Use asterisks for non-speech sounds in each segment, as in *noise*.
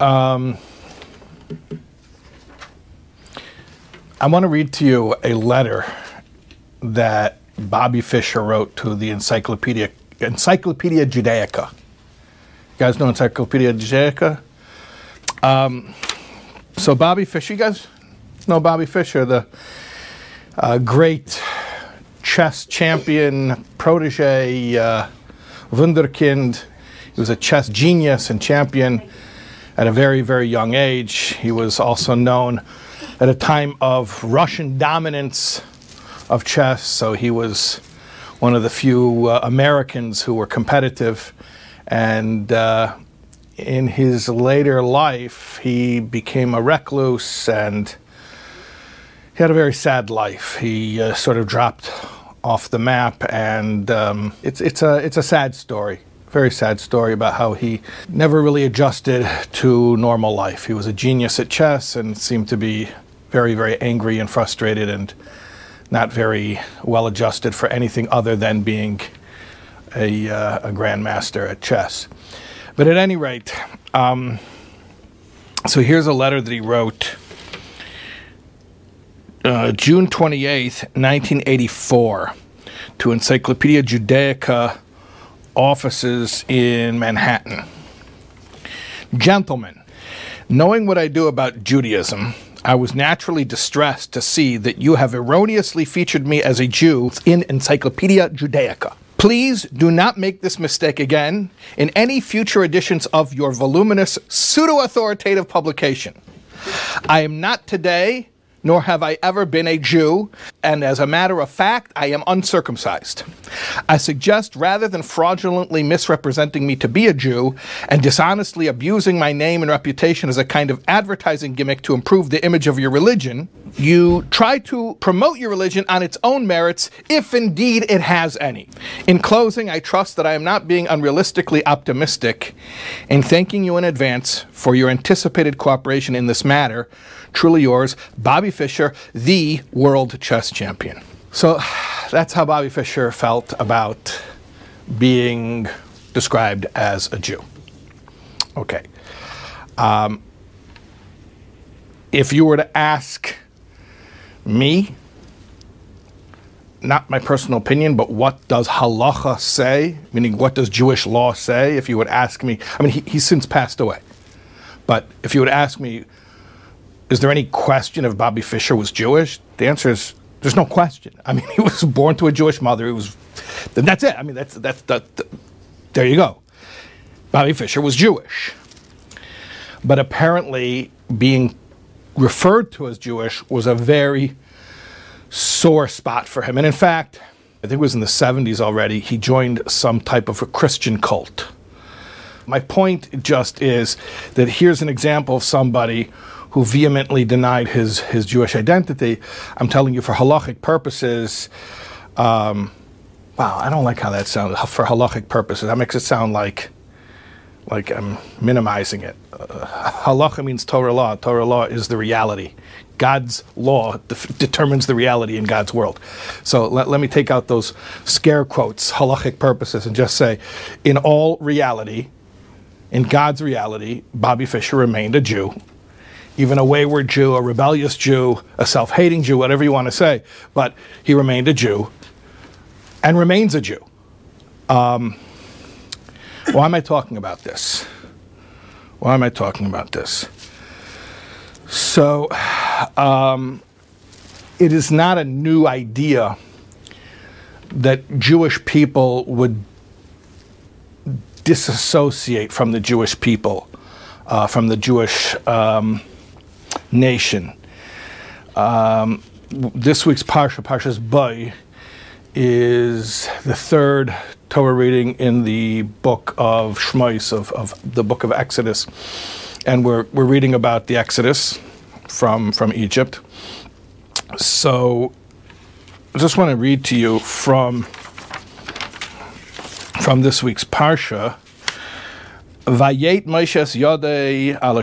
Um, I want to read to you a letter that Bobby Fischer wrote to the Encyclopedia Encyclopedia Judaica. You guys know Encyclopedia Judaica? Um, so Bobby Fischer, you guys know Bobby Fischer, the uh, great chess champion, protege, uh, wunderkind. He was a chess genius and champion at a very, very young age. He was also known at a time of Russian dominance of chess, so he was one of the few uh, Americans who were competitive. And uh, in his later life, he became a recluse and he had a very sad life. He uh, sort of dropped off the map, and um, it's, it's, a, it's a sad story very sad story about how he never really adjusted to normal life. He was a genius at chess and seemed to be very, very angry and frustrated and not very well adjusted for anything other than being a, uh, a grandmaster at chess. But at any rate, um, so here's a letter that he wrote uh, June 28th, 1984, to Encyclopedia Judaica offices in Manhattan. Gentlemen, knowing what I do about Judaism, I was naturally distressed to see that you have erroneously featured me as a Jew in Encyclopedia Judaica. Please do not make this mistake again in any future editions of your voluminous pseudo authoritative publication. I am not today nor have I ever been a Jew, and as a matter of fact, I am uncircumcised. I suggest rather than fraudulently misrepresenting me to be a Jew and dishonestly abusing my name and reputation as a kind of advertising gimmick to improve the image of your religion, you try to promote your religion on its own merits, if indeed it has any. In closing, I trust that I am not being unrealistically optimistic in thanking you in advance for your anticipated cooperation in this matter Truly yours, Bobby Fischer, the world chess champion. So that's how Bobby Fischer felt about being described as a Jew. Okay. Um, if you were to ask me, not my personal opinion, but what does halacha say? Meaning, what does Jewish law say? If you would ask me, I mean, he, he's since passed away. But if you would ask me, is there any question if Bobby Fischer was Jewish? The answer is there's no question. I mean, *laughs* he was born to a Jewish mother. He was, then that's it. I mean, that's that's that. The, there you go. Bobby Fischer was Jewish, but apparently being referred to as Jewish was a very sore spot for him. And in fact, I think it was in the 70s already, he joined some type of a Christian cult. My point just is that here's an example of somebody who vehemently denied his, his Jewish identity. I'm telling you, for halachic purposes, um, wow, I don't like how that sounds. For halachic purposes, that makes it sound like like I'm minimizing it. Uh, halacha means Torah law. Torah law is the reality. God's law def- determines the reality in God's world. So let, let me take out those scare quotes, halachic purposes, and just say, in all reality, in God's reality, Bobby Fischer remained a Jew even a wayward Jew, a rebellious Jew, a self hating Jew, whatever you want to say, but he remained a Jew and remains a Jew. Um, why am I talking about this? Why am I talking about this? So, um, it is not a new idea that Jewish people would disassociate from the Jewish people, uh, from the Jewish um, nation. Um, this week's Parsha, Parsha's Boy, is the third Torah reading in the book of Shmos, of, of the book of Exodus. And we're, we're reading about the Exodus from, from Egypt. So I just want to read to you from, from this week's Parsha. Vayet Moshe's Yodei al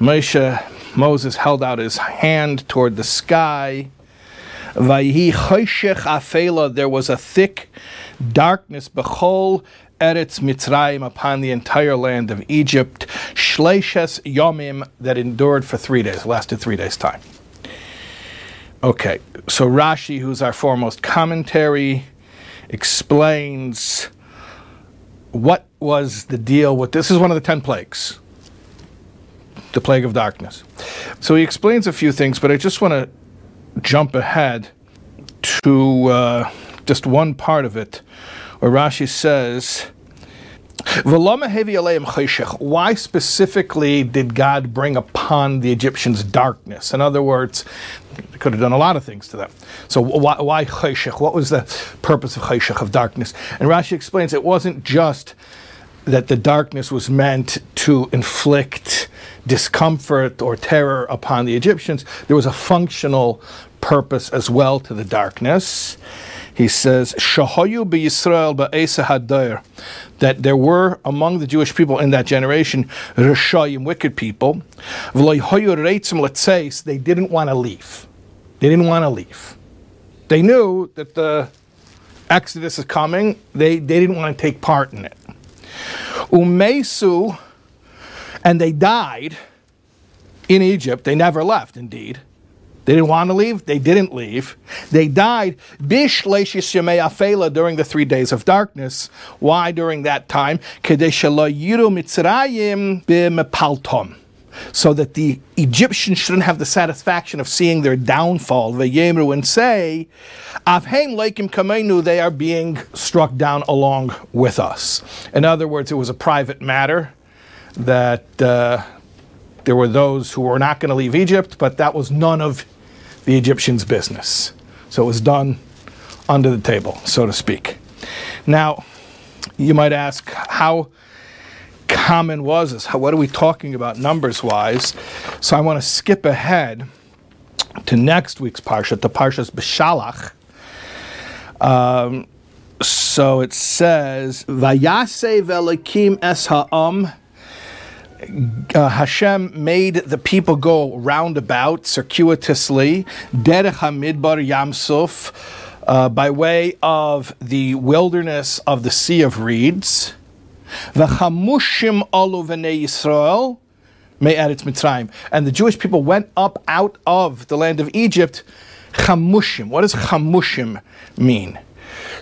Moshe, Moses held out his hand toward the sky. There was a thick darkness, bechol Eretz Mitzrayim upon the entire land of Egypt, Shleishes Yomim that endured for three days, lasted three days' time. Okay, so Rashi, who's our foremost commentary, explains what was the deal with this is one of the ten plagues the plague of darkness so he explains a few things but i just want to jump ahead to uh, just one part of it where rashi says why specifically did God bring upon the Egyptians darkness? In other words, they could have done a lot of things to them. So why, why What was the purpose of chayshech, of darkness? And Rashi explains it wasn't just that the darkness was meant to inflict discomfort or terror upon the Egyptians. There was a functional purpose as well to the darkness. He says, Shahoyu Yisrael ba'esa that there were among the Jewish people in that generation Rishayim, wicked people. They didn't want to leave. They didn't want to leave. They knew that the Exodus is coming. They, they didn't want to take part in it. Umesu, and they died in Egypt. They never left, indeed. They didn't want to leave. They didn't leave. They died Bish Laishame Afaila during the three days of darkness. Why during that time? So that the Egyptians shouldn't have the satisfaction of seeing their downfall. Vayemru and say, Avheim leikim kamenu, they are being struck down along with us. In other words, it was a private matter that uh, there were those who were not going to leave Egypt, but that was none of the Egyptians' business. So it was done under the table, so to speak. Now, you might ask, how common was this? How, what are we talking about numbers wise? So I want to skip ahead to next week's Parsha, the Parsha's Beshalach. Um, so it says, Vayase velikim es ha'am uh, Hashem made the people go roundabout, circuitously, derech hamidbar yamsuf, uh, by way of the wilderness of the Sea of Reeds. V'chamushim olu v'nei Yisrael, me'eretz Mitzrayim. And the Jewish people went up out of the land of Egypt, chamushim. What does chamushim mean?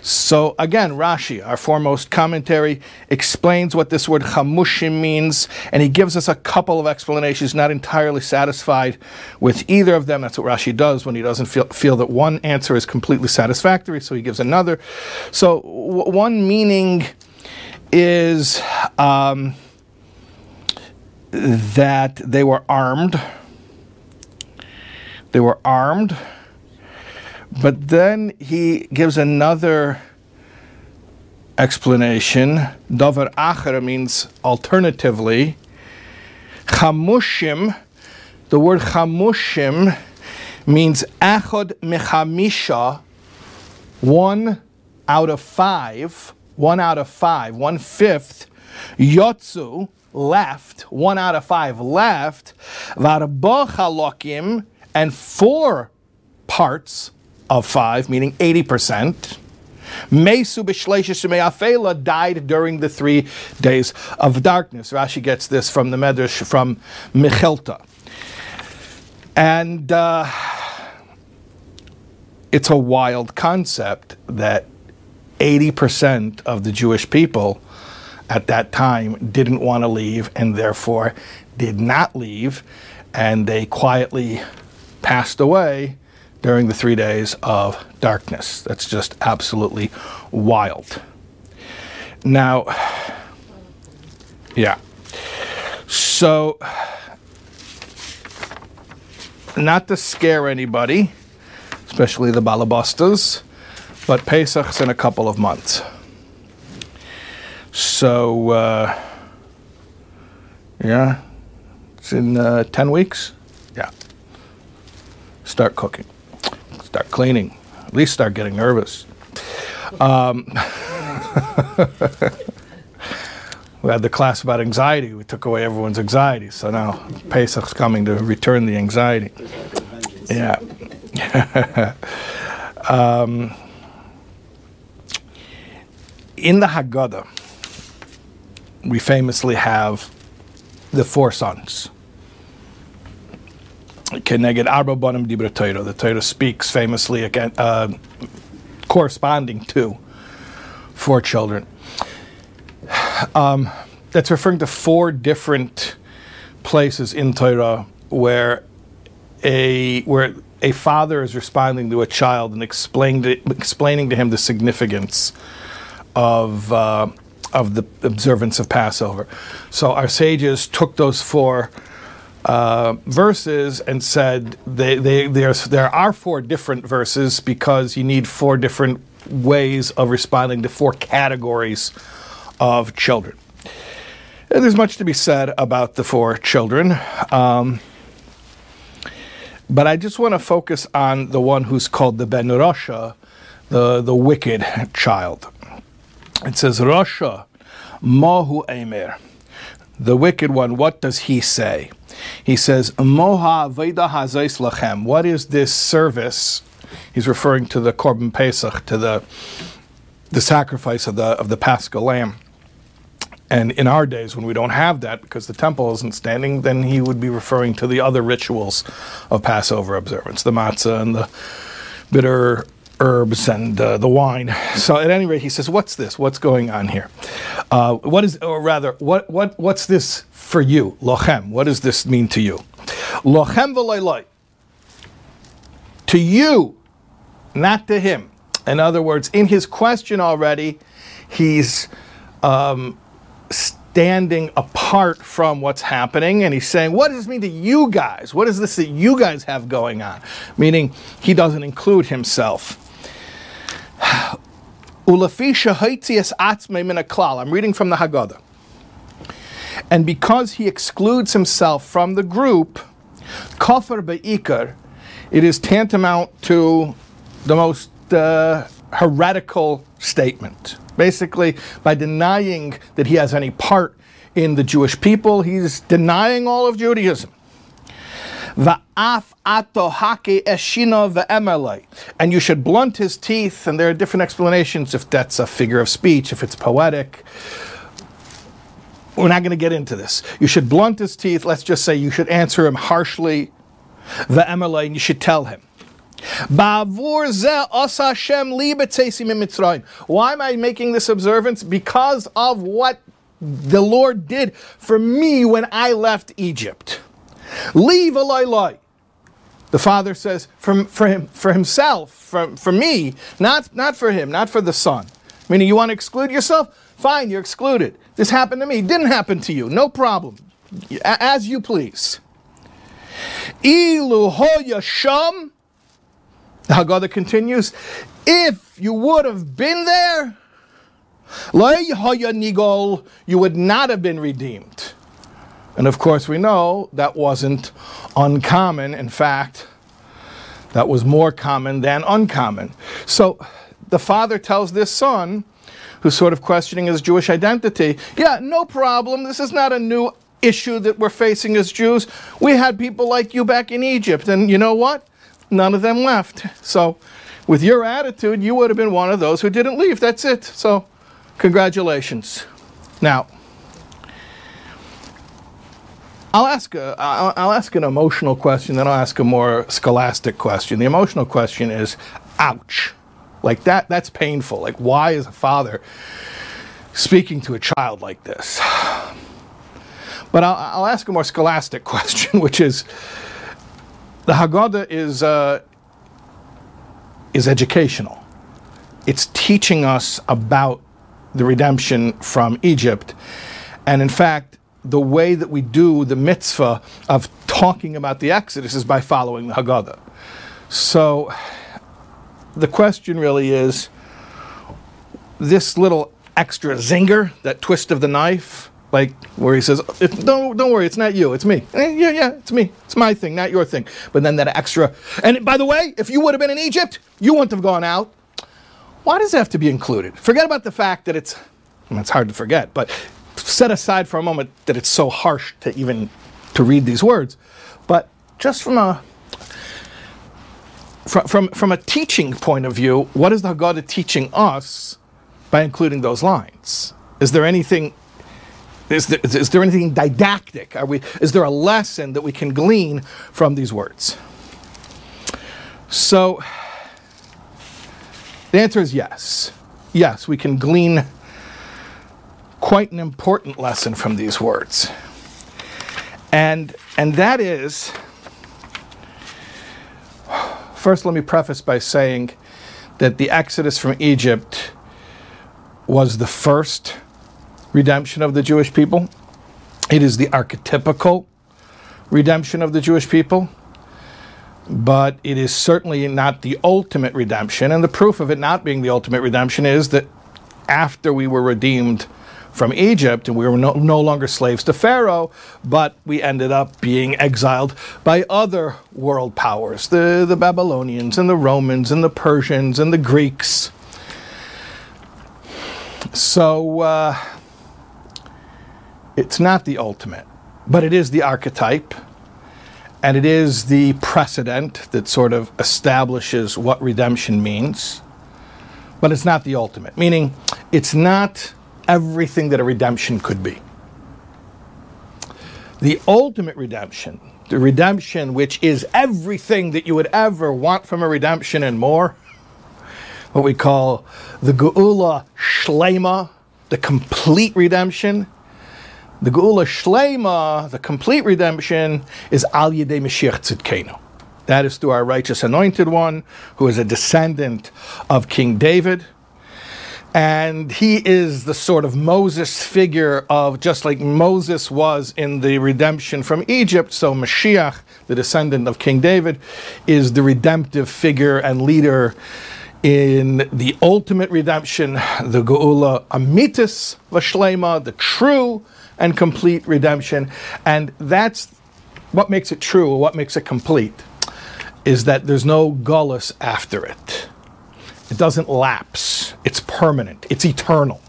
So again, Rashi, our foremost commentary, explains what this word chamushim means, and he gives us a couple of explanations, not entirely satisfied with either of them. That's what Rashi does when he doesn't feel, feel that one answer is completely satisfactory, so he gives another. So w- one meaning is um, that they were armed. They were armed but then he gives another explanation. Davar acher means alternatively. Chamushim, the word chamushim means achod mechamisha, one out of five, one out of five, one fifth. Yotzu, left, one out of five left. Varbo chalokim, and four parts of five, meaning 80%. Mesu b'shleisha died during the three days of darkness. Rashi gets this from the Medrash from Mechilta. And uh, it's a wild concept that 80% of the Jewish people at that time didn't want to leave and therefore did not leave, and they quietly passed away during the three days of darkness. That's just absolutely wild. Now, yeah. So, not to scare anybody, especially the balabustas, but Pesach's in a couple of months. So, uh, yeah, it's in uh, 10 weeks. Yeah. Start cooking start cleaning, at least start getting nervous. Um, *laughs* we had the class about anxiety. We took away everyone's anxiety. So now Pesach's coming to return the anxiety. Yeah. *laughs* um, in the Haggadah, we famously have the four sons. Keneged Arba Bonim Dibra Torah. The Torah speaks famously again, uh, corresponding to four children. Um, that's referring to four different places in Torah where a where a father is responding to a child and explaining explaining to him the significance of uh, of the observance of Passover. So our sages took those four uh, verses and said they, they, there are four different verses because you need four different ways of responding to four categories of children. And there's much to be said about the four children. Um, but I just want to focus on the one who's called the Ben Rasha, the, the wicked child. It says, Rasha, Mahu Emer. The wicked one, what does he say? He says, Moha Veda Lachem. What is this service? He's referring to the Korban Pesach, to the, the sacrifice of the, of the Paschal lamb. And in our days, when we don't have that because the temple isn't standing, then he would be referring to the other rituals of Passover observance, the matzah and the bitter herbs and uh, the wine. So at any rate, he says, "What's this? What's going on here? Uh, what is, or rather, what what what's this for you, lochem? What does this mean to you? Lochem v'loyloi. To you, not to him. In other words, in his question already, he's." Um, standing apart from what's happening and he's saying, What does this mean to you guys? What is this that you guys have going on? Meaning he doesn't include himself. I'm reading from the Haggadah. And because he excludes himself from the group, kafir be'ikar, it is tantamount to the most uh, heretical statement. Basically, by denying that he has any part in the Jewish people, he's denying all of Judaism. And you should blunt his teeth, and there are different explanations if that's a figure of speech, if it's poetic. We're not going to get into this. You should blunt his teeth. Let's just say you should answer him harshly, and you should tell him. Why am I making this observance? Because of what the Lord did for me when I left Egypt. Leave a The father says for, for, him, for himself, for, for me, not, not for him, not for the son. Meaning you want to exclude yourself? Fine, you're excluded. This happened to me. Didn't happen to you. No problem. As you please. Ilu hoya sham the Haggadah continues, if you would have been there, you would not have been redeemed. And of course, we know that wasn't uncommon. In fact, that was more common than uncommon. So the father tells this son, who's sort of questioning his Jewish identity, yeah, no problem. This is not a new issue that we're facing as Jews. We had people like you back in Egypt. And you know what? none of them left. So, with your attitude, you would have been one of those who didn't leave. That's it. So, congratulations. Now, I'll ask a, I'll, I'll ask an emotional question, then I'll ask a more scholastic question. The emotional question is, ouch. Like that, that's painful. Like, why is a father speaking to a child like this? But I'll, I'll ask a more scholastic *laughs* question, which is, the Haggadah is, uh, is educational. It's teaching us about the redemption from Egypt. And in fact, the way that we do the mitzvah of talking about the Exodus is by following the Haggadah. So the question really is this little extra zinger, that twist of the knife, like where he says, "Don't don't worry, it's not you, it's me." Eh, yeah, yeah, it's me. It's my thing, not your thing. But then that extra. And by the way, if you would have been in Egypt, you wouldn't have gone out. Why does it have to be included? Forget about the fact that it's. Well, it's hard to forget, but set aside for a moment that it's so harsh to even to read these words. But just from a from, from, from a teaching point of view, what is the Haggadah teaching us by including those lines? Is there anything is there, is there anything didactic? Are we, is there a lesson that we can glean from these words? So, the answer is yes. Yes, we can glean quite an important lesson from these words. And, and that is, first, let me preface by saying that the exodus from Egypt was the first redemption of the Jewish people. It is the archetypical redemption of the Jewish people, but it is certainly not the ultimate redemption. And the proof of it not being the ultimate redemption is that after we were redeemed from Egypt and we were no, no, longer slaves to Pharaoh, but we ended up being exiled by other world powers the, the Babylonians and the Romans and the Persians and the Greeks. So uh, it's not the ultimate, but it is the archetype. And it is the precedent that sort of establishes what redemption means. But it's not the ultimate, meaning it's not everything that a redemption could be. The ultimate redemption, the redemption which is everything that you would ever want from a redemption and more, what we call the Geula Shlema, the complete redemption. The Geula Shlema, the complete redemption, is Al Yedei Mashiach Tzidkenu. That is through our righteous anointed one, who is a descendant of King David. And he is the sort of Moses figure of just like Moses was in the redemption from Egypt, so Mashiach, the descendant of King David, is the redemptive figure and leader in the ultimate redemption, the Geula Amitis Vashlema, the true and complete redemption. And that's what makes it true, what makes it complete, is that there's no gullus after it. It doesn't lapse. It's permanent. It's eternal.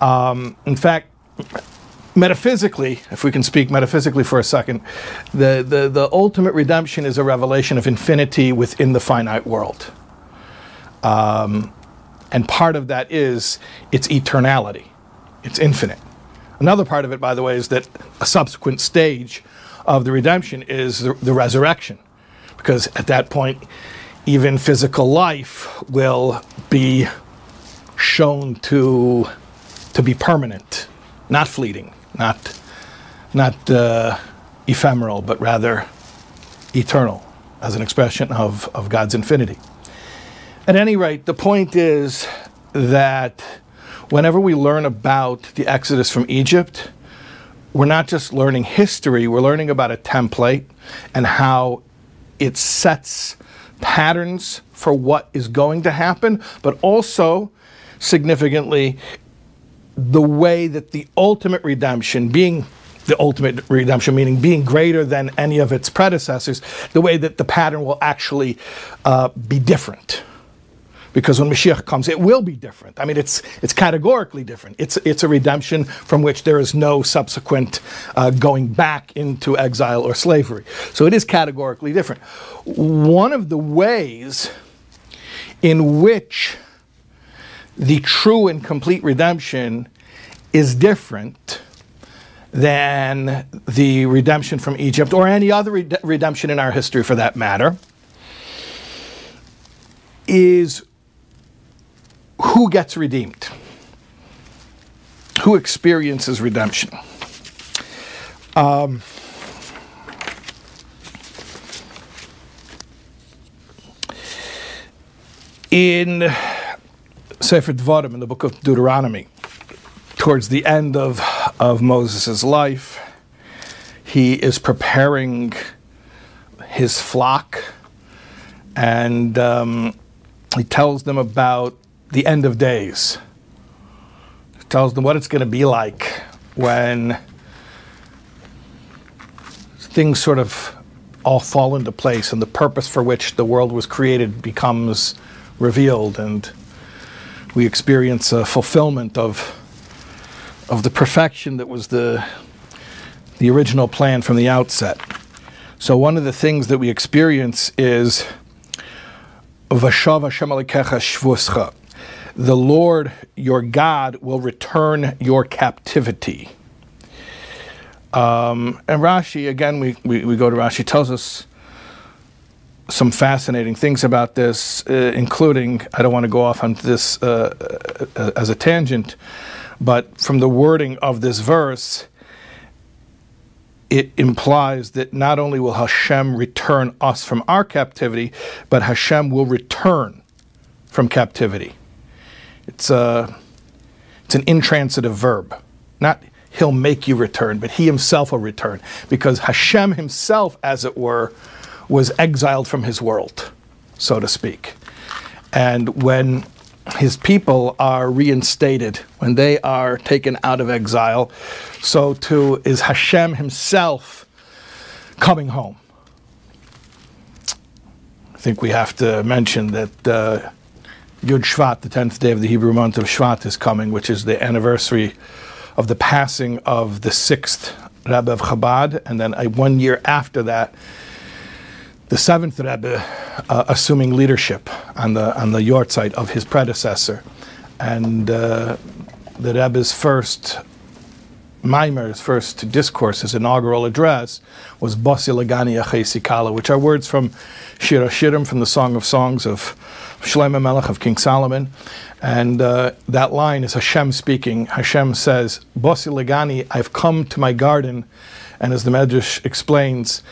Um, in fact, metaphysically, if we can speak metaphysically for a second, the, the, the ultimate redemption is a revelation of infinity within the finite world. Um, and part of that is its eternality, it's infinite. Another part of it, by the way, is that a subsequent stage of the redemption is the, the resurrection, because at that point, even physical life will be shown to, to be permanent, not fleeting, not, not uh, ephemeral, but rather eternal as an expression of, of God's infinity. At any rate, the point is that whenever we learn about the Exodus from Egypt, we're not just learning history, we're learning about a template and how it sets patterns for what is going to happen, but also significantly the way that the ultimate redemption, being the ultimate redemption, meaning being greater than any of its predecessors, the way that the pattern will actually uh, be different because when Mashiach comes, it will be different. I mean, it's it's categorically different. It's it's a redemption from which there is no subsequent uh, going back into exile or slavery. So it is categorically different. One of the ways in which the true and complete redemption is different than the redemption from Egypt or any other redemption in our history for that matter is who gets redeemed? Who experiences redemption? Um, in Sefer Dvarim, in the book of Deuteronomy, towards the end of, of Moses' life, he is preparing his flock and um, he tells them about the end of days. It tells them what it's going to be like when things sort of all fall into place and the purpose for which the world was created becomes revealed and we experience a fulfillment of of the perfection that was the the original plan from the outset. So one of the things that we experience is Vashava Shemalekecha Shvuscha the Lord your God will return your captivity. Um, and Rashi, again, we, we, we, go to Rashi, tells us some fascinating things about this, uh, including, I don't want to go off on this uh, uh, as a tangent, but from the wording of this verse, it implies that not only will Hashem return us from our captivity, but Hashem will return from captivity. It's a it's an intransitive verb. Not he'll make you return, but he himself will return. Because Hashem himself, as it were, was exiled from his world, so to speak. And when his people are reinstated, when they are taken out of exile, so too is Hashem himself coming home. I think we have to mention that uh, Yud Shvat, the 10th day of the Hebrew month of Shvat, is coming, which is the anniversary of the passing of the sixth Rebbe of Chabad, and then uh, one year after that, the seventh Rebbe uh, assuming leadership on the on the yahrzeit of his predecessor, and uh, the Rebbe's first Maimer, his first discourse, his inaugural address, was Bosi Lagani Kala, which are words from Shir Shirim, from the Song of Songs of Shlomo Melech of King Solomon. And uh, that line is Hashem speaking. Hashem says, Bosi Lagani, I've come to my garden. And as the Medrash explains,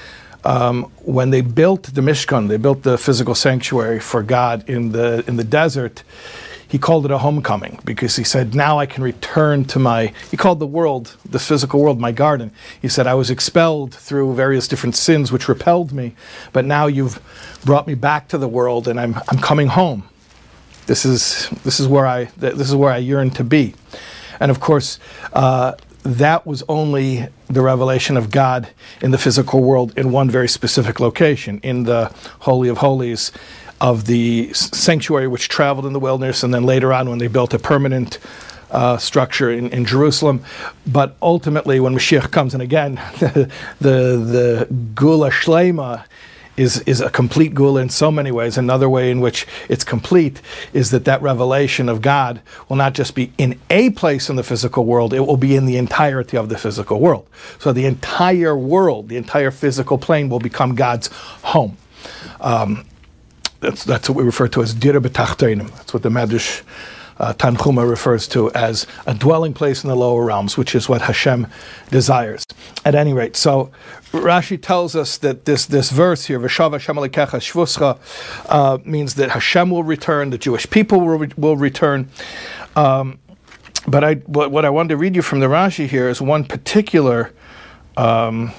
um, when they built the Mishkan, they built the physical sanctuary for God in the in the desert. He called it a homecoming because he said, "Now I can return to my." He called the world, the physical world, my garden. He said, "I was expelled through various different sins which repelled me, but now you've brought me back to the world, and I'm I'm coming home. This is this is where I this is where I yearn to be." And of course, uh, that was only the revelation of God in the physical world in one very specific location, in the Holy of Holies of the sanctuary which traveled in the wilderness, and then later on when they built a permanent uh, structure in, in, Jerusalem. But ultimately, when Mashiach comes, and again, *laughs* the, the, Gula Shlema is, is a complete gula in so many ways. Another way in which it's complete is that that revelation of God will not just be in a place in the physical world, it will be in the entirety of the physical world. So the entire world, the entire physical plane will become God's home. Um, that's, that's what we refer to as dir b'tachtenim. That's what the Medrash uh, Tanchuma refers to as a dwelling place in the lower realms, which is what Hashem desires. At any rate, so Rashi tells us that this, this verse here, V'shav Hashem shvuscha, uh, means that Hashem will return, the Jewish people will, will return. Um, but I, what, what, I wanted to read you from the Rashi here is one particular. Um,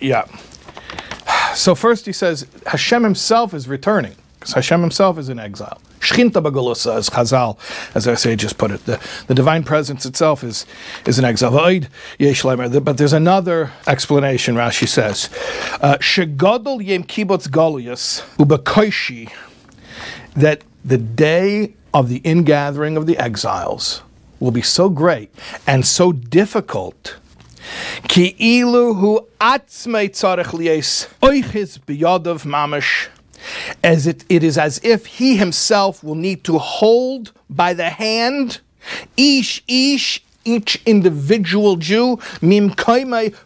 yeah. So first he says Hashem himself is returning because Hashem himself is in exile. Shchinta as Chazal, as I say, just put it. The, the divine presence itself is, is in exile. But there's another explanation, Rashi says. Uh, Shegadol yem kibbutz galuyas ubakoishi, that the day of the ingathering of the exiles will be so great and so difficult Ki ilu hu atzmei tzarech lies oichis biyadav mamash as it, it is as if he himself will need to hold by the hand ish ish each individual Jew mim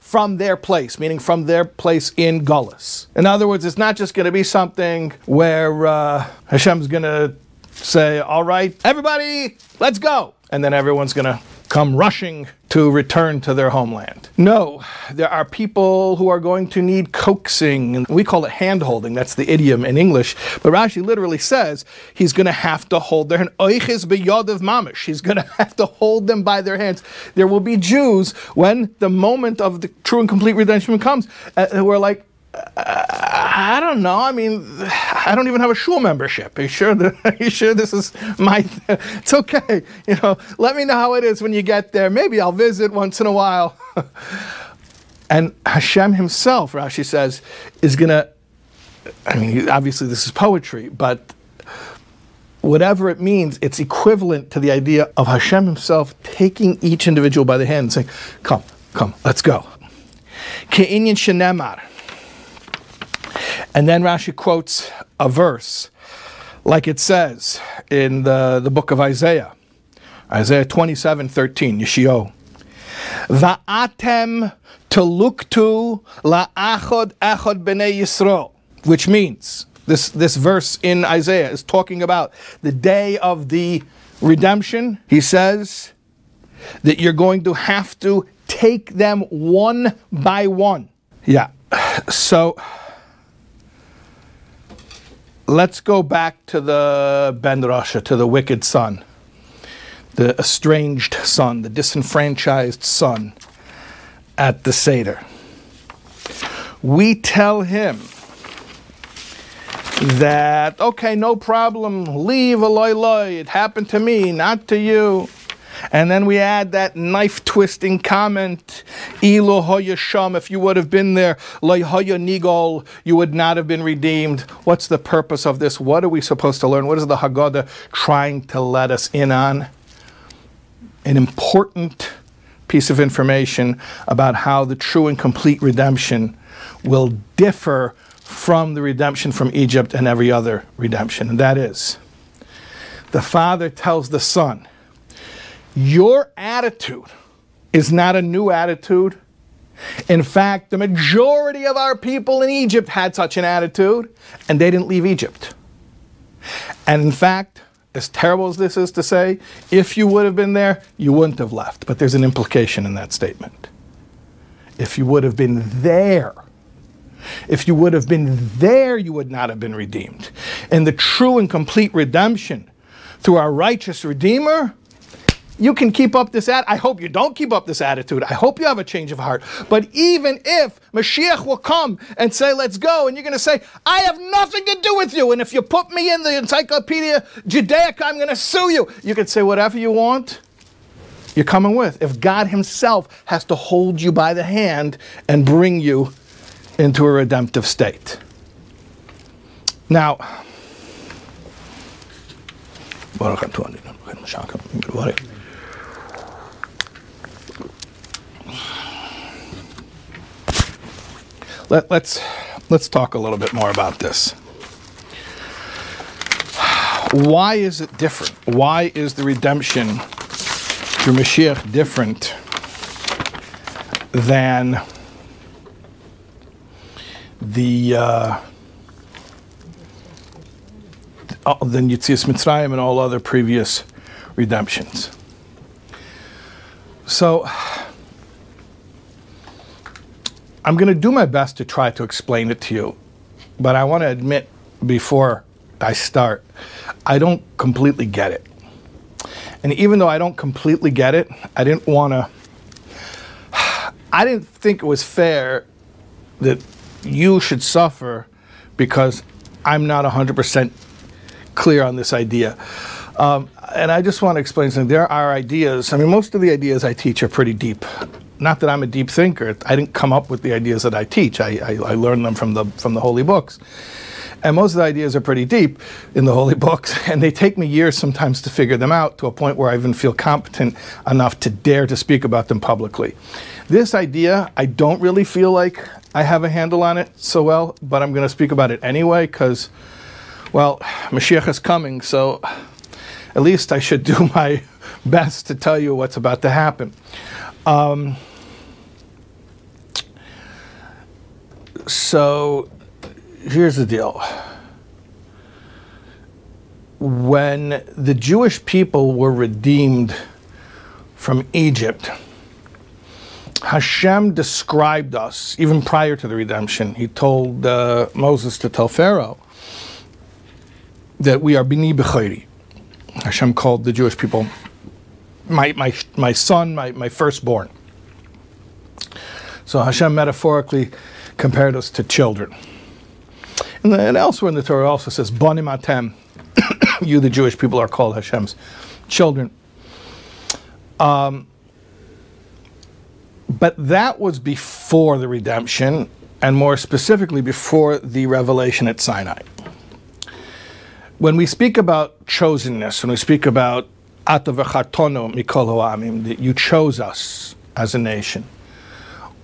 from their place, meaning from their place in Gullus. In other words, it's not just going to be something where uh, Hashem's going to say, "All right, everybody, let's go," and then everyone's going to come rushing to return to their homeland. No, there are people who are going to need coaxing, and we call it hand holding. That's the idiom in English. But Rashi literally says he's going to have to hold their hand. mamish. He's going *laughs* to have to hold them by their hands. There will be Jews when the moment of the true and complete redemption comes, uh, who are like, I don't know. I mean, I don't even have a shul membership. Are you sure? That, *laughs* are you sure this is my? *laughs* It's okay. You know, let me know how it is when you get there. Maybe I'll visit once in a while. *laughs* and Hashem Himself, Rashi says, is gonna. I mean, obviously this is poetry, but whatever it means, it's equivalent to the idea of Hashem Himself taking each individual by the hand and saying, "Come, come, let's go." Ke'inyan shenemar. And then Rashi quotes a verse Like it says in the, the book of Isaiah, Isaiah 27 13, Yeshio. Va'atem teluktu la'achod echod b'nei Yisrael, which means this, this verse in Isaiah is talking about the day of the redemption. He says that you're going to have to take them one by one. Yeah. So let's go back to the Ben Rasha, to the wicked son, the estranged son, the disenfranchised son at the Seder. We tell him that, okay, no problem, leave loy loy, it happened to me, not to you. And then we add that knife twisting comment, Elo hoya sham, if you would have been there, loy hoya nigol, you would not have been redeemed. What's the purpose of this? What are we supposed to learn? What is the Haggadah trying to let us in on? An important piece of information about how the true and complete redemption will differ from the redemption from Egypt and every other redemption. And that is, the Father tells the Son, Your attitude is not a new attitude. In fact, the majority of our people in Egypt had such an attitude, and they didn't leave Egypt. And in fact, as terrible as this is to say, if you would have been there, you wouldn't have left. But there's an implication in that statement. If you would have been there, if you would have been there, you would not have been redeemed. And the true and complete redemption through our righteous Redeemer, you can keep up this at I hope you don't keep up this attitude. I hope you have a change of heart. But even if Mashiach will come and say, let's go, and you're going to say, I have nothing to do with you. And if you put me in the Encyclopedia Judaica, I'm going to sue you. You can say whatever you want. You're coming with. If God Himself has to hold you by the hand and bring you into a redemptive state. Now, let, let's let's talk a little bit more about this. Why is it different? Why is the redemption through Mashiach different than the uh, Oh, than Yitzias Mitzrayim and all other previous redemptions. So I'm going to do my best to try to explain it to you, but I want to admit before I start, I don't completely get it. And even though I don't completely get it, I didn't want to. I didn't think it was fair that you should suffer because I'm not 100% clear on this idea. Um, and I just want to explain something. There are ideas, I mean, most of the ideas I teach are pretty deep. Not that I'm a deep thinker. I didn't come up with the ideas that I teach. I, I, I learned them from the, from the holy books. And most of the ideas are pretty deep in the holy *laughs* books, and they take me years sometimes to figure them out to a point where I even feel competent enough to dare to speak about them publicly. This idea, I don't really feel like I have a handle on it so well, but I'm going to speak about it anyway because, well, Mashiach is coming, so at least I should *laughs* do my best to tell you what's about to happen. Um, so here's the deal. When the Jewish people were redeemed from Egypt, Hashem described us even prior to the redemption. He told uh, Moses to tell Pharaoh that we are bini b'chayri. Hashem called the Jewish people my, my, my son, my, my firstborn. So Hashem metaphorically compared us to children. And then elsewhere in the Torah also says, Banim atem, *coughs* you the Jewish people are called Hashem's children. Um, but that was before the redemption, and more specifically, before the revelation at Sinai. When we speak about chosenness, when we speak about atavachatono mikol ho'amim, that you chose us as a nation,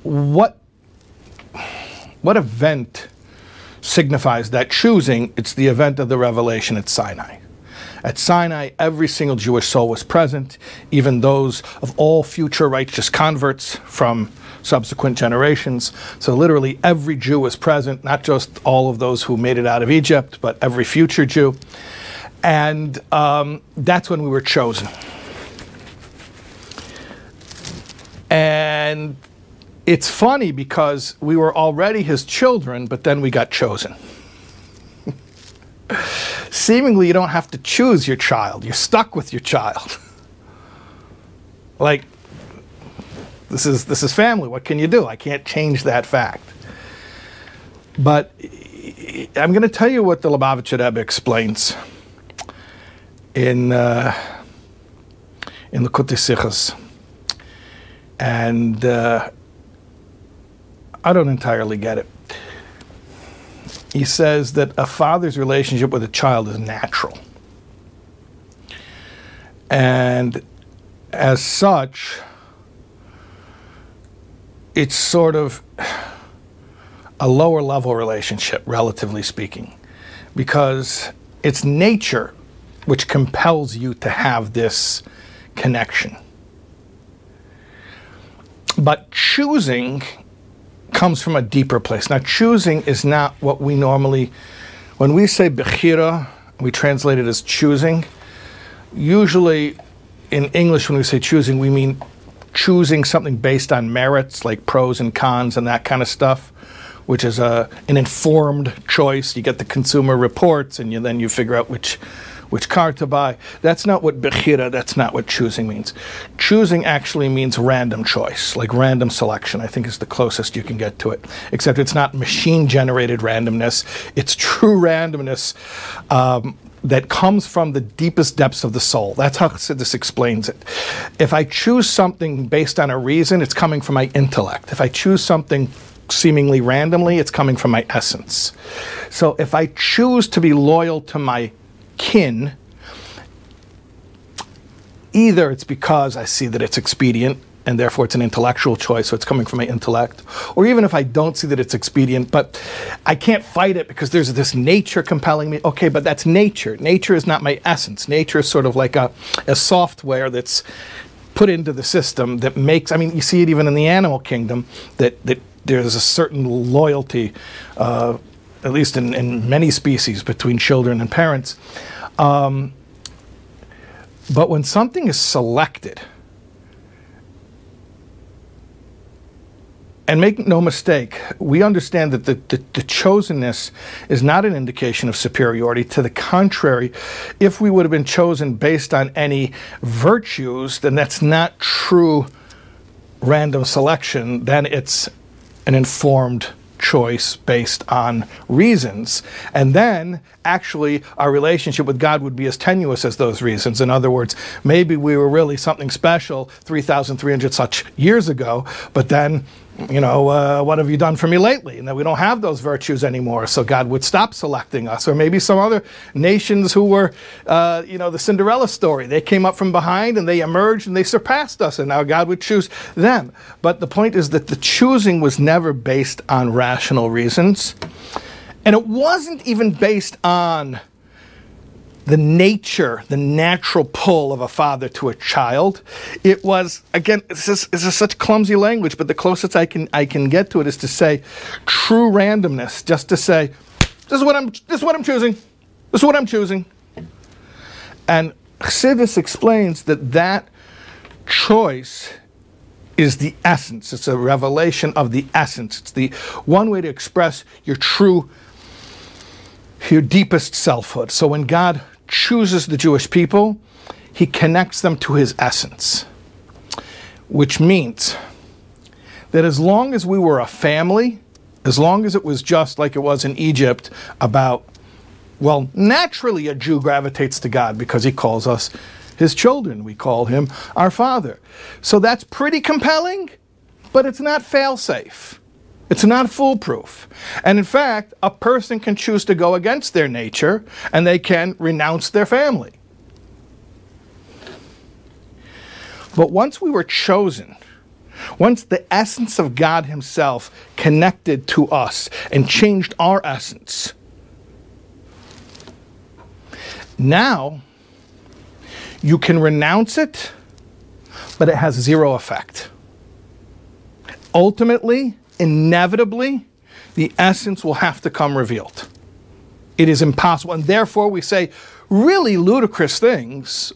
what, what event signifies that choosing, it's the event of the revelation at Sinai. At Sinai, every single Jewish soul was present, even those of all future righteous converts from subsequent generations. So, literally, every Jew was present, not just all of those who made it out of Egypt, but every future Jew. And um, that's when we were chosen. And it's funny because we were already his children, but then we got chosen. *laughs* Seemingly, you don't have to choose your child, you're stuck with your child. *laughs* like, this is, this is family. What can you do? I can't change that fact. But I'm going to tell you what the Lubavitcher Rebbe explains in, uh, in the Sichas. And uh, I don't entirely get it. He says that a father's relationship with a child is natural. And as such, it's sort of a lower level relationship, relatively speaking, because it's nature which compels you to have this connection. But choosing comes from a deeper place. Now, choosing is not what we normally, when we say bechira, we translate it as choosing. Usually, in English, when we say choosing, we mean choosing something based on merits, like pros and cons and that kind of stuff, which is a, an informed choice. You get the consumer reports, and you, then you figure out which which car to buy. That's not what bechira, that's not what choosing means. Choosing actually means random choice, like random selection, I think is the closest you can get to it. Except it's not machine generated randomness, it's true randomness. Um, that comes from the deepest depths of the soul. That's how this explains it. If I choose something based on a reason, it's coming from my intellect. If I choose something seemingly randomly, it's coming from my essence. So if I choose to be loyal to my kin, either it's because I see that it's expedient and therefore it's an intellectual choice, so it's coming from my intellect, or even if I don't see that it's expedient, but I can't fight it because there's this nature compelling me. Okay, but that's nature. Nature is not my essence. Nature is sort of like a, a software that's put into the system that makes, I mean, you see it even in the animal kingdom, that, that there's a certain loyalty. Uh, at least in, in many species, between children and parents. Um, but when something is selected, and make no mistake, we understand that the, the, the, chosenness is not an indication of superiority. To the contrary, if we would have been chosen based on any virtues, then that's not true random selection. Then it's an informed choice based on reasons. And then actually our relationship with God would be as tenuous as those reasons. In other words, maybe we were really something special 3,300 such years ago, but then you know, uh, what have you done for me lately? And that we don't have those virtues anymore. So God would stop selecting us. Or maybe some other nations who were, uh, you know, the Cinderella story. They came up from behind and they emerged and they surpassed us. And now God would choose them. But the point is that the choosing was never based on rational reasons. And it wasn't even based on the nature, the natural pull of a father to a child. It was again, this is, this is such clumsy language, but the closest I can I can get to it is to say true randomness, just to say, this is what I'm this is what I'm choosing. This is what I'm choosing. And Chassidus explains that that choice is the essence. It's a revelation of the essence. It's the one way to express your true, your deepest selfhood. So when God chooses the Jewish people, he connects them to his essence, which means that as long as we were a family, as long as it was just like it was in Egypt about, well, naturally a Jew gravitates to God because he calls us his children. We call him our father. So that's pretty compelling, but it's not fail safe. It's not foolproof. And in fact, a person can choose to go against their nature and they can renounce their family. But once we were chosen, once the essence of God Himself connected to us and changed our essence, now you can renounce it, but it has zero effect. Ultimately, inevitably, the essence will have to come revealed. It is impossible. And therefore, we say really ludicrous things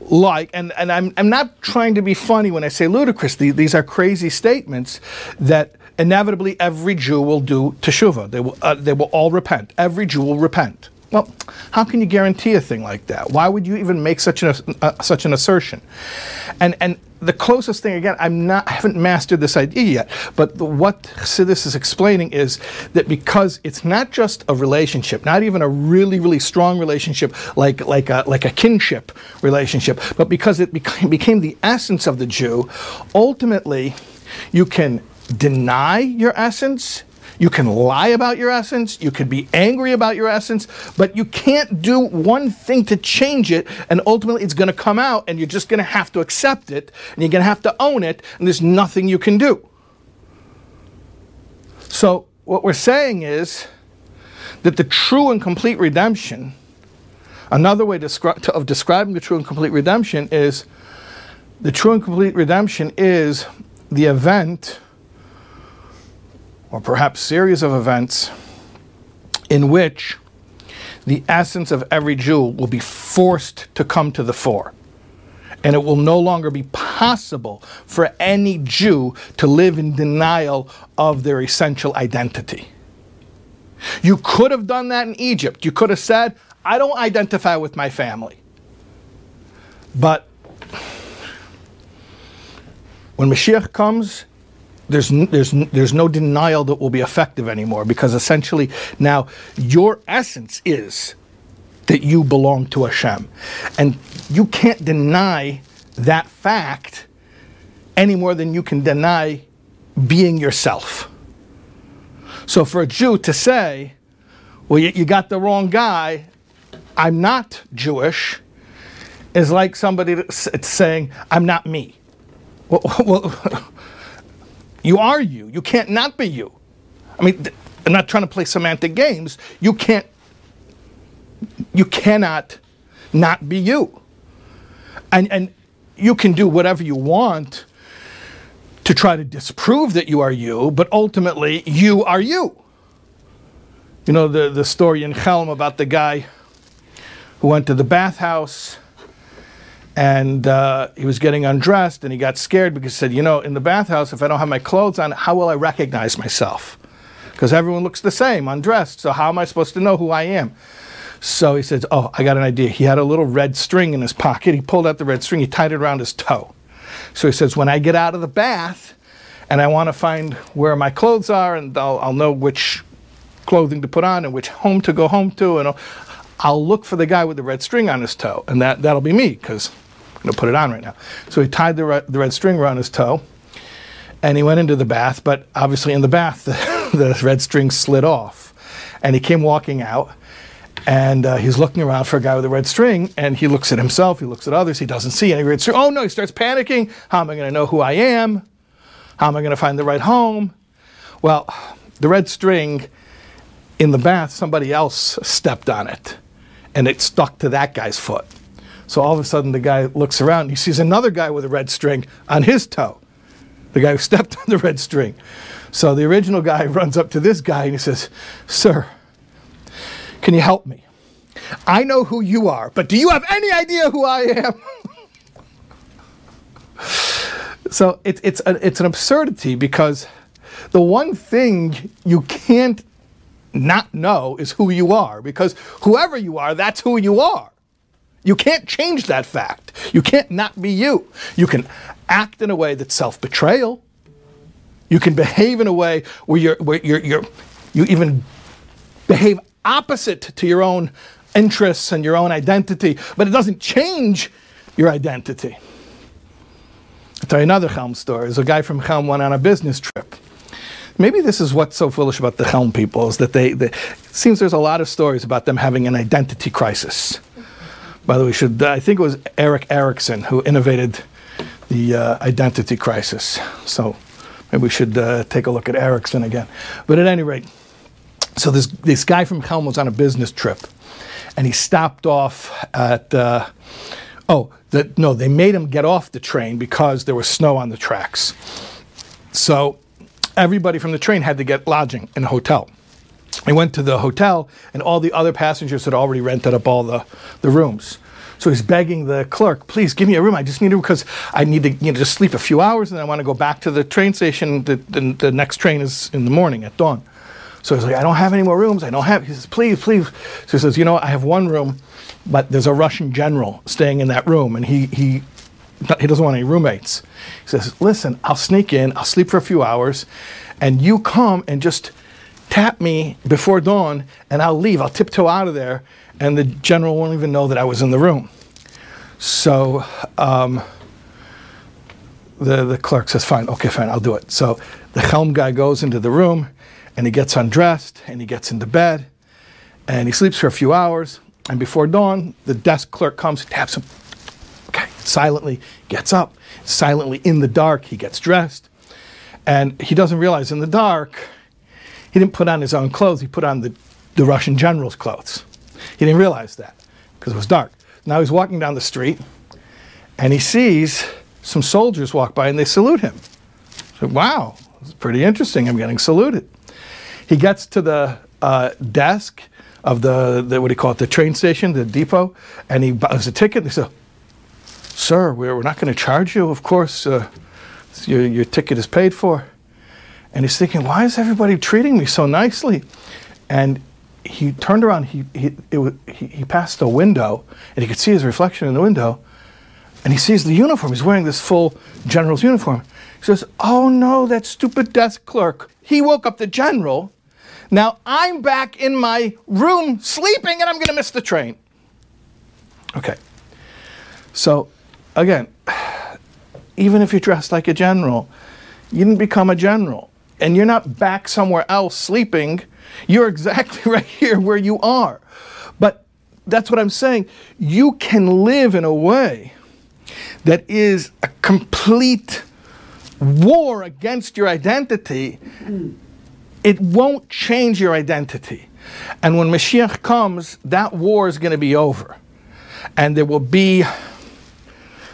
like, and, and I'm, I'm not trying to be funny when I say ludicrous, these, these are crazy statements that inevitably every Jew will do teshuvah. They will, uh, they will all repent. Every Jew will repent. Well, how can you guarantee a thing like that? Why would you even make such an uh, such an assertion? And and the closest thing again, I'm not, I haven't mastered this idea yet, but the, what Chassidus is explaining is that because it's not just a relationship, not even a really really strong relationship like like a like a kinship relationship, but because it became, became the essence of the Jew, ultimately, you can deny your essence you can lie about your essence, you can be angry about your essence, but you can't do one thing to change it, and ultimately it's going to come out, and you're just going to have to accept it, and you're going to have to own it, and there's nothing you can do. So, what we're saying is that the true and complete redemption, another way of describing the true and complete redemption is the true and complete redemption is the event or perhaps series of events in which the essence of every Jew will be forced to come to the fore. And it will no longer be possible for any Jew to live in denial of their essential identity. You could have done that in Egypt. You could have said, I don't identify with my family. But when Mashiach comes, there's, there's, there's no denial that will be effective anymore because essentially now your essence is that you belong to Hashem. And you can't deny that fact any more than you can deny being yourself. So for a Jew to say, well, you, you got the wrong guy, I'm not Jewish, is like somebody saying, I'm not me. Well, *laughs* well you are you. You can't not be you. I mean, I'm not trying to play semantic games. You can't, you cannot not be you. And, and you can do whatever you want to try to disprove that you are you, but ultimately, you are you. You know the, the story in Chelm about the guy who went to the bathhouse and uh, he was getting undressed and he got scared because he said, You know, in the bathhouse, if I don't have my clothes on, how will I recognize myself? Because everyone looks the same, undressed. So, how am I supposed to know who I am? So he says, Oh, I got an idea. He had a little red string in his pocket. He pulled out the red string, he tied it around his toe. So he says, When I get out of the bath and I want to find where my clothes are, and I'll, I'll know which clothing to put on and which home to go home to, and I'll, I'll look for the guy with the red string on his toe, and that, that'll be me because I'm going to put it on right now. So he tied the, red, the red string around his toe and he went into the bath, but obviously in the bath, *laughs* the, the red string slid off. And he came walking out and uh, he's looking around for a guy with a red string and he looks at himself, he looks at others, he doesn't see any red string. Oh no, he starts panicking. How am I going to know who I am? How am I going to find the right home? Well, the red string in the bath, somebody else stepped on it and it stuck to that guy's foot. So all of a sudden, the guy looks around and he sees another guy with a red string on his toe. The guy who *laughs* stepped on the red string. So the original guy *laughs* runs up to this guy and he says, Sir, can you help me? I know who you are, but do you have any idea who I am? *laughs* so it, it's, a, it's an absurdity because the one thing you can't not know is who you are because whoever you are, that's who you are. You can't change that fact. You can't not be you. You can act in a way that's self betrayal. You can behave in a way where you're, where you're, you're, you even behave opposite to your own interests and your own identity, but it doesn't change your identity. I'll tell you another Chelm story. There's a guy from Chelm went on a business trip. Maybe this is what's so foolish about the Chelm people is that they, they it seems there's a lot of stories about them having an identity crisis. By the way, should I think it was Erik Erikson who innovated the uh, identity crisis. So maybe we should uh, take a look at Erikson again. But at any rate, so this this guy from Chelm was on a business trip, and he stopped off at. Uh, oh, the, no, they made him get off the train because there was snow on the tracks. So everybody from the train had to get lodging in a hotel. He went to the hotel, and all the other passengers had already rented up all the, the rooms. So he's begging the clerk, please give me a room. I just need it because I need to you know, just sleep a few hours and I want to go back to the train station. The, the, the next train is in the morning at dawn. So he's like, I don't have any more rooms. I don't have. He says, please, please. So he says, you know, I have one room, but there's a Russian general staying in that room, and he he he doesn't want any roommates. He says, listen, I'll sneak in. I'll sleep for a few hours, and you come and just tap me before dawn, and I'll leave. I'll tiptoe out of there, and the general won't even know that I was in the room. So um, the, the clerk says, Fine, okay, fine, I'll do it. So the Chelm guy goes into the room, and he gets undressed, and he gets into bed, and he sleeps for a few hours. And before dawn, the desk clerk comes, taps him, okay, silently gets up, silently in the dark, he gets dressed. And he doesn't realize in the dark, he didn't put on his own clothes, he put on the, the Russian general's clothes. He didn't realize that because it was dark. Now he's walking down the street and he sees some soldiers walk by and they salute him. So, wow, it's pretty interesting. I'm getting saluted. He gets to the uh, desk of the, the, what do you call it, the train station, the depot, and he buys a ticket. And he says, Sir, we're, we're not going to charge you. Of course, uh, your, your ticket is paid for. And he's thinking, why is everybody treating me so nicely? And he turned around, he, he, he, he passed a window, and he could see his reflection in the window, and he sees the uniform. He's wearing this full general's uniform. He says, Oh no, that stupid desk clerk. He woke up the general. Now I'm back in my room sleeping, and I'm going to miss the train. Okay. So, again, *sighs* even if you're dressed like a general, you didn't become a general. And you're not back somewhere else sleeping you're exactly *laughs* right here where you are. But that's what I'm saying. You can live in a way that is a complete war against your identity. It won't change your identity. And when Mashiach comes, that war is going to be over. And there will be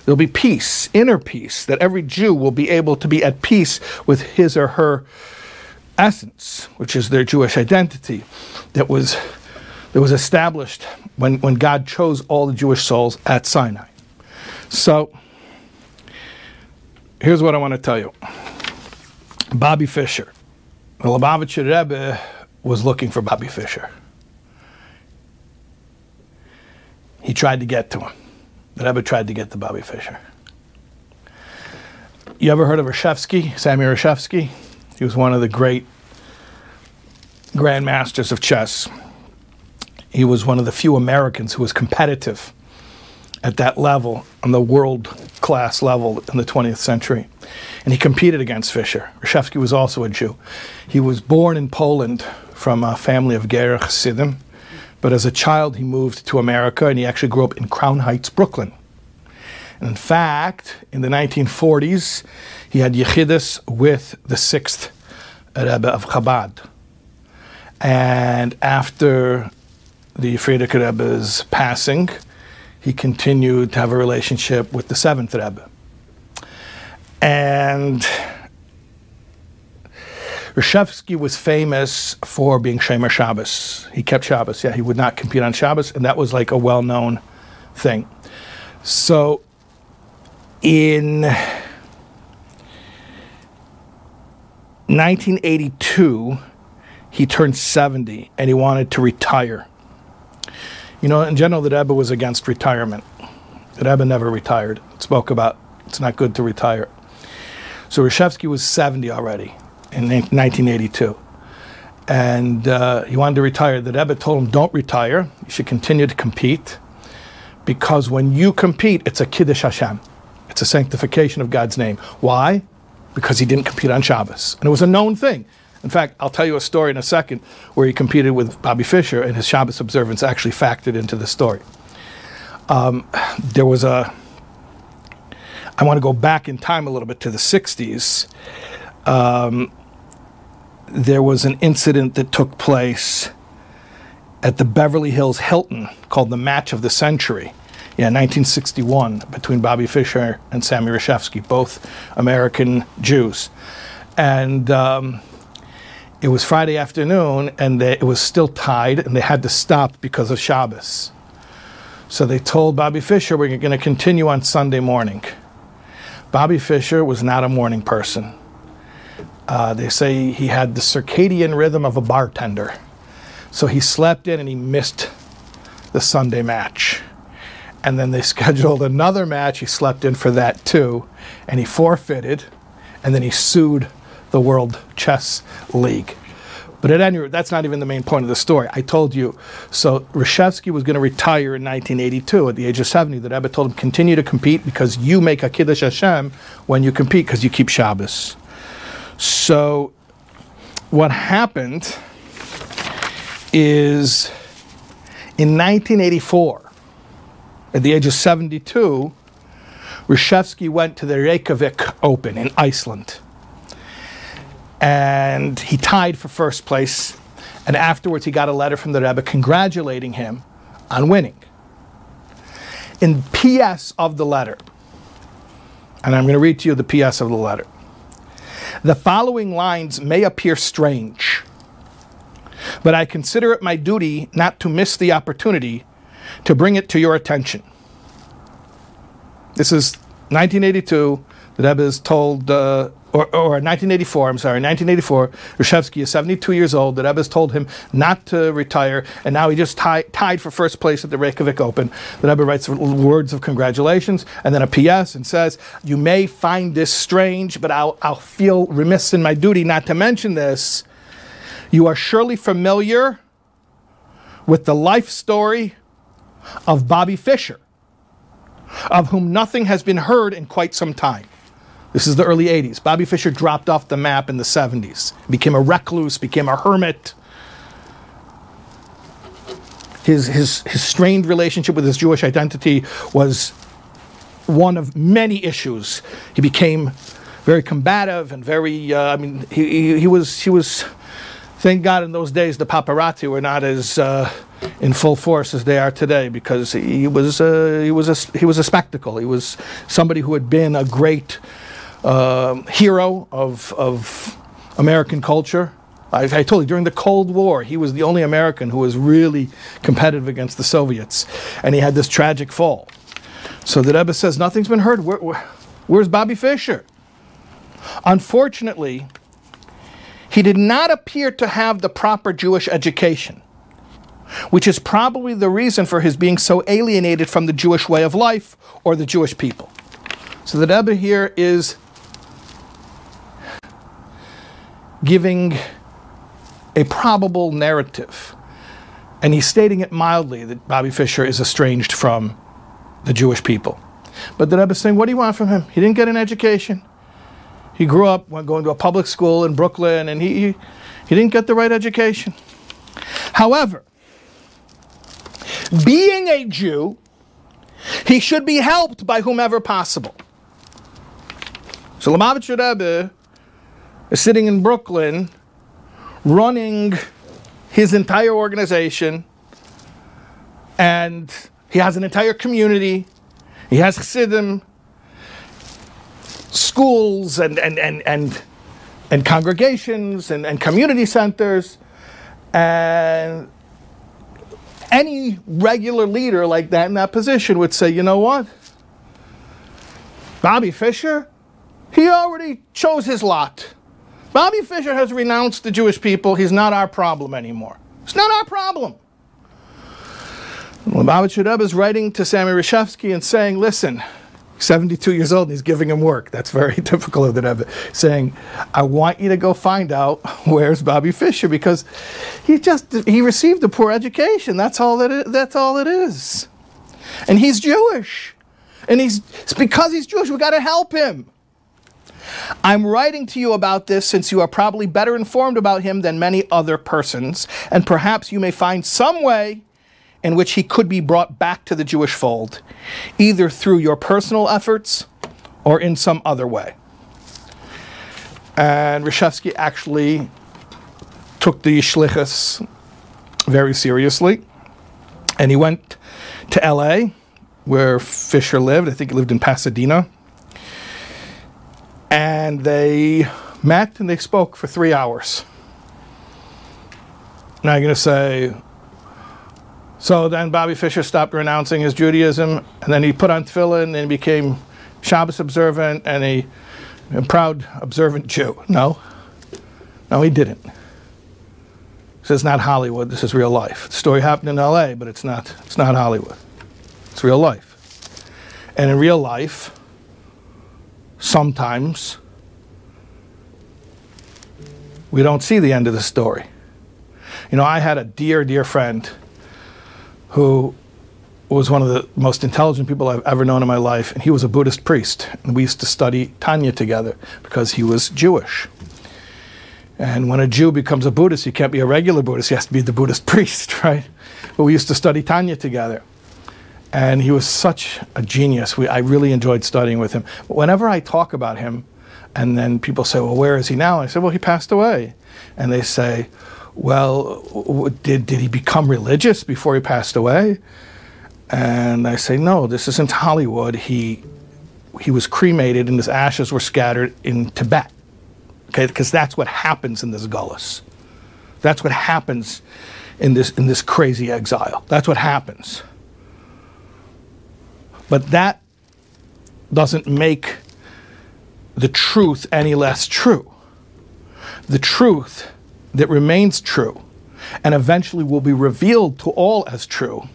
there'll be peace, inner peace, that every Jew will be able to be at peace with his or her essence, which is their Jewish identity, that was that was established when, when God chose all the Jewish souls at Sinai. So here's what I want to tell you. Bobby Fischer. The Lubavitcher Rebbe was looking for Bobby Fischer. He tried to get to him. The ever tried to get to Bobby Fischer. You ever heard of Reshevsky, Sammy Reshevsky? He was one of the great grandmasters of chess. He was one of the few Americans who was competitive at that level, on the world class level in the 20th century. And he competed against Fischer. Reshevsky was also a Jew. He was born in Poland from a family of Ger Chassidim, but as a child he moved to America and he actually grew up in Crown Heights, Brooklyn. And in fact, in the 1940s, he had Yechidus with the sixth Rebbe of Chabad. And after the Frierdiker Rebbe's passing, he continued to have a relationship with the seventh Rebbe. And Reshevsky was famous for being Shomer Shabbos. He kept Shabbos. Yeah, he would not compete on Shabbos, and that was like a well-known thing. So, in 1982, he turned 70 and he wanted to retire. You know, in general, the Rebbe was against retirement. The Rebbe never retired. Spoke about it's not good to retire. So Reshevsky was 70 already in 1982. And uh, he wanted to retire. The Rebbe told him, don't retire. You should continue to compete. Because when you compete, it's a Kiddush Hashem. It's a sanctification of God's name. Why? Because he didn't compete on Shabbos. And it was a known thing. In fact, I'll tell you a story in a second where he competed with Bobby Fischer, and his Shabbos observance actually factored into the story. Um, there was a I want to go back in time a little bit to the 60s. Um, there was an incident that took place at the Beverly Hills Hilton called the Match of the Century. Yeah, 1961, between Bobby Fischer and Sammy Reshevsky, both American Jews. And um, it was Friday afternoon, and they, it was still tied, and they had to stop because of Shabbos. So they told Bobby Fischer, we're going to continue on Sunday morning. Bobby Fischer was not a morning person. Uh, they say he had the circadian rhythm of a bartender. So he slept in and he missed the Sunday match. And then they *laughs* scheduled another match. He slept in for that too. And he forfeited. And then he sued the World Chess League. But at any rate, that's not even the main point of the story. I told you. So Reshevsky was going to retire in 1982 at the age of 70. The Rebbe told him, continue to compete because you make a Kiddush Hashem when you compete because you keep Shabbos. So what happened is in 1984, at the age of 72, Reshevsky went to the Reykjavik Open in Iceland and he tied for first place. And afterwards, he got a letter from the Rebbe congratulating him on winning. In PS of the letter, and I'm going to read to you the PS of the letter. The following lines may appear strange, but I consider it my duty not to miss the opportunity to bring it to your attention. This is 1982. The Rebbe is told uh, or, or 1984, I'm sorry, 1984, Reshevsky is 72 years old. The Rebbe has told him not to retire, and now he just tie, tied for first place at the Reykjavik Open. The Rebbe writes words of congratulations and then a PS and says, You may find this strange, but I'll, I'll feel remiss in my duty not to mention this. You are surely familiar with the life story of Bobby Fischer, of whom nothing has been heard in quite some time. This is the early 80s. Bobby Fischer dropped off the map in the 70s, became a recluse, became a hermit. His, his, his strained relationship with his Jewish identity was one of many issues. He became very combative and very, uh, I mean, he, he, he, was, he was, thank God in those days the paparazzi were not as uh, in full force as they are today because he was, uh, he, was a, he was a spectacle. He was somebody who had been a great uh, hero of, of American culture. I, I, told you, during the Cold War, he was the only American who was really competitive against the Soviets. And he had this tragic fall. So the Rebbe says, nothing's been heard. Where, where, where's Bobby Fischer? Unfortunately, he did not appear to have the proper Jewish education, which is probably the reason for his being so alienated from the Jewish way of life or the Jewish people. So the Rebbe here is giving a probable narrative. And he's stating it mildly that Bobby Fischer is estranged from the Jewish people. But the Rebbe is saying, what do you want from him? He didn't get an education. He grew up going to a public school in Brooklyn and he, he, he didn't get the right education. However, being a Jew, he should be helped by whomever possible. So Lubavitcher Rebbe sitting in Brooklyn running his entire organization and he has an entire community. He has chassidim, schools and, and, and, and, and congregations and, and community centers. And any regular leader like that in that position would say, you know what? Bobby Fischer, he already chose his lot. Bobby Fischer has renounced the Jewish people. He's not our problem anymore. It's not our problem. Lubavitcher Rebbe is writing to Sammy Reshevsky and saying, listen, 72 years old and he's giving him work. That's very *laughs* typical of the Rebbe. Saying, I want you to go find out *laughs* where's Bobby Fischer because he just, he received a poor education. That's all that it, that's all it is. And he's Jewish. And he's, it's because he's Jewish, we got to help him. I'm writing to you about this since you are probably better informed about him than many other persons, and perhaps you may find some way in which he could be brought back to the Jewish fold, either through your personal efforts or in some other way. And Reshevsky actually took the shlichus very seriously, and he went to L.A., where Fischer lived. I think he lived in Pasadena, and they met and they spoke for three hours. Now you're going to say, so then Bobby Fischer stopped renouncing his Judaism, and then he put on tefillin and became Shabbos observant and a, a proud observant Jew. No, no, he didn't. This is not Hollywood. This is real life. The story happened in L.A., but it's not. It's not Hollywood. It's real life. And in real life, sometimes we don't see the end of the story. You know, I had a dear, dear friend who was one of the most intelligent people I've ever known in my life, and he was a Buddhist priest. And we used to study Tanya together because he was Jewish. And when a Jew becomes a Buddhist, he can't be a regular Buddhist, he has to be the Buddhist *laughs* priest, right? But we used to study Tanya together. And he was such a genius. We, I really enjoyed studying with him. But whenever I talk about him, and then people say, Well, where is he now? I say, Well, he passed away. And they say, well, did, did he become religious before he passed away? And I say, no, this isn't Hollywood. He, he was cremated and his ashes were scattered in Tibet. Okay, because that's what happens in this gullus. That's what happens in this, in this crazy exile. That's what happens. But that doesn't make the truth any less true. The truth that remains true and eventually will be revealed to all as true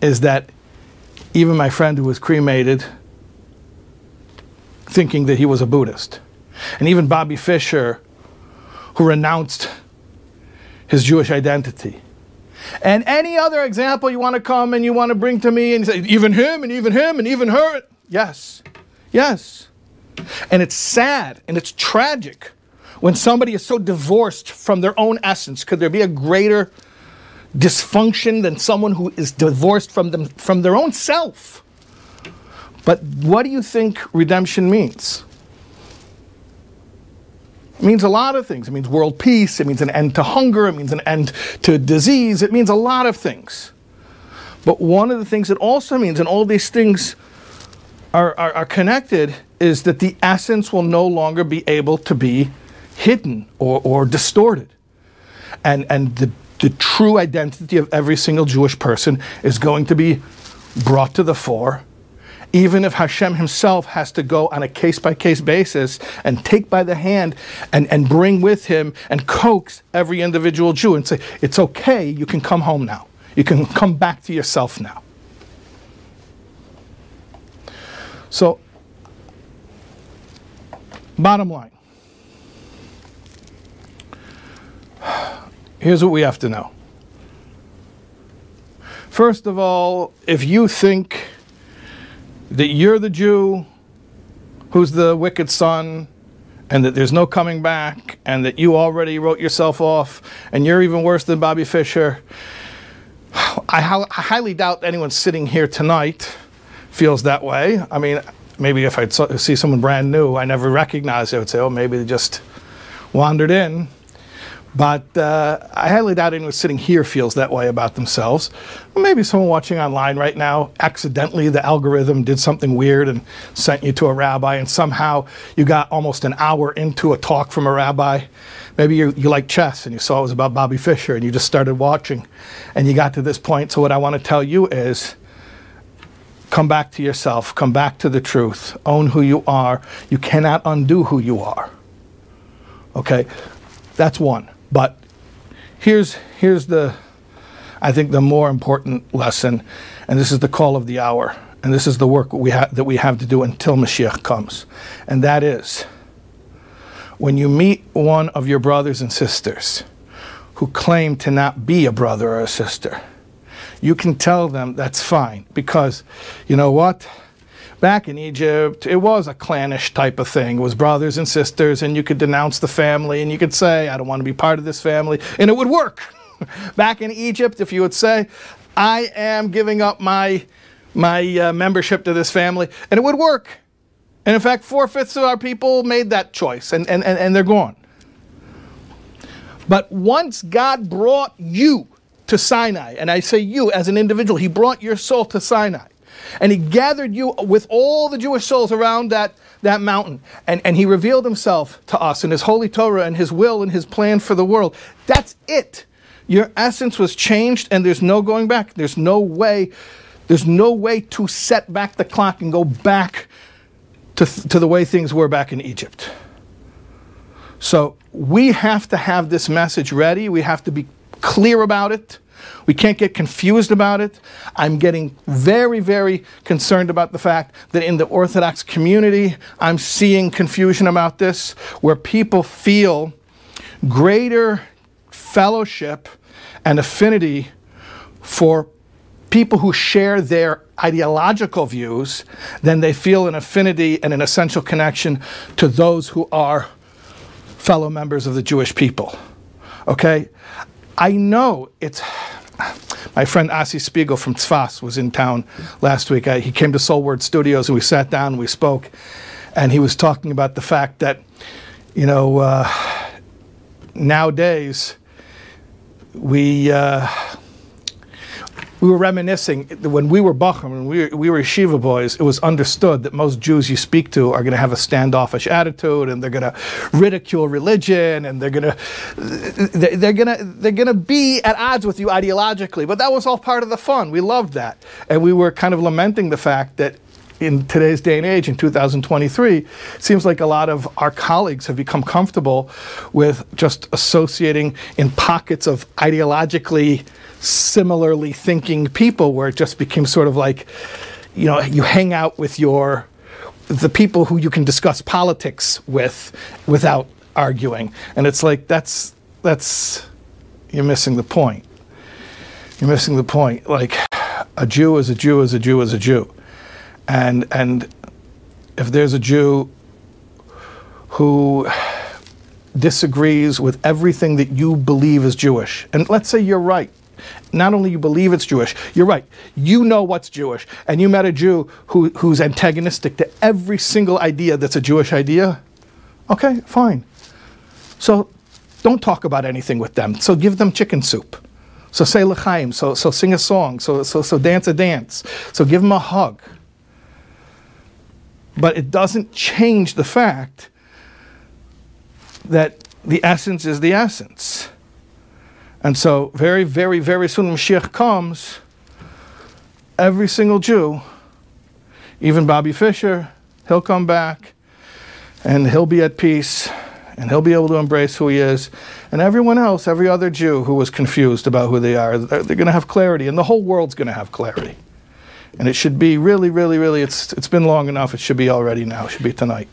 is that even my friend who was cremated thinking that he was a Buddhist, and even Bobby Fischer who renounced his Jewish identity. And any other example you want to come and you want to bring to me and say, even him and even him and even her. Yes, yes. And it's sad and it's tragic when somebody is so divorced from their own essence, could there be a greater dysfunction than someone who is divorced from them from their own self? But what do you think redemption means? It means a lot of things. It means world peace. It means an end to hunger. It means an end to disease. It means a lot of things. But one of the things it also means, and all these things are, are, are connected, is that the essence will no longer be able to be hidden or, or distorted. And, and the, the true identity of every single Jewish person is going to be brought to the fore, even if Hashem himself has to go on a case by case basis and take by the hand and, and bring with him and coax every individual Jew and say, It's okay, you can come home now. You can come back to yourself now. So, bottom line *sighs* Here's what we have to know. First of all, if you think that you're the Jew who's the wicked son, and that there's no coming back, and that you already wrote yourself off, and you're even worse than Bobby Fischer, *sighs* I, I highly doubt anyone sitting here tonight feels that way. I mean, maybe if I see someone brand new I never recognized, I would say, oh, maybe they just wandered in. But uh, I highly doubt anyone sitting here feels that way about themselves. Maybe someone watching online right now, accidentally the algorithm did something weird and sent you to a rabbi, and somehow you got almost an hour into a talk from a rabbi. Maybe you, you like chess and you saw it was about Bobby Fischer and you just started watching and you got to this point. So, what I want to tell you is come back to yourself, come back to the truth, own who you are. You cannot undo who you are. Okay? That's one. But here's, here's the, I think, the more important lesson, and this is the call of the hour, and this is the work we ha- that we have to do until Mashiach comes. And that is when you meet one of your brothers and sisters who claim to not be a brother or a sister, you can tell them that's fine because you know what? Back in Egypt, it was a clannish type of thing. It was brothers and sisters, and you could denounce the family, and you could say, I don't want to be part of this family, and it would work. *laughs* back in Egypt, if you would say, I am giving up my, my uh, membership to this family, and it would work. And in fact, four fifths of our people made that choice and, and, and, and they're gone. But once God brought you to Sinai, and I say you as an individual, He brought your soul to Sinai. And He gathered you with all the Jewish souls around that, that mountain. And, and He revealed Himself to us in His holy Torah and His will and His plan for the world. That's it. Your essence was changed, and there's no going back. There's no way. There's no way to set back the clock and go back to, to the way things were back in Egypt. So we have to have this message ready. We have to be clear about it. We can't get confused about it. I'm getting very, very concerned about the fact that in the Orthodox community, I'm seeing confusion about this, where people feel greater fellowship and affinity for people who share their ideological views than they feel an affinity and an essential connection to those who are fellow members of the Jewish people. Okay? I know it's. My friend Asi Spiegel from Tzfas was in town last week. I, he came to Soul Word Studios and we sat down and we spoke. And he was talking about the fact that, you know, uh, nowadays we. Uh, we were reminiscing when we were Bacham and we were, we were Yeshiva boys, it was understood that most Jews you speak to are going to have a standoffish attitude and they're going to ridicule religion and they're going to they're going to they're going to be at odds with you ideologically. But that was all part of the fun. We loved that. And we were kind of lamenting the fact that in today's day and age, in 2023, it seems like a lot of our colleagues have become comfortable with just associating in pockets of ideologically similarly thinking people where it just became sort of like, you know, you hang out with your the people who you can discuss politics with without arguing. And it's like that's that's you're missing the point. You're missing the point. Like a Jew is a Jew is a Jew is a Jew. And and if there's a Jew who disagrees with everything that you believe is Jewish, and let's say you're right, not only you believe it's Jewish, you're right. You know what's Jewish, and you met a Jew who, who's antagonistic to every single idea that's a Jewish idea. Okay, fine. So don't talk about anything with them. So give them chicken soup. So say l'chaim. So so sing a song. So so so dance a dance. So give them a hug. But it doesn't change the fact that the essence is the essence. And so, very, very, very soon, Mashiach comes, every single Jew, even Bobby Fischer, he'll come back and he'll be at peace and he'll be able to embrace who he is. And everyone else, every other Jew who was confused about who they are, they're, they're going to have clarity, and the whole world's going to have clarity. And it should be really, really, really, it's, it's been long enough. It should be already now. It should be tonight.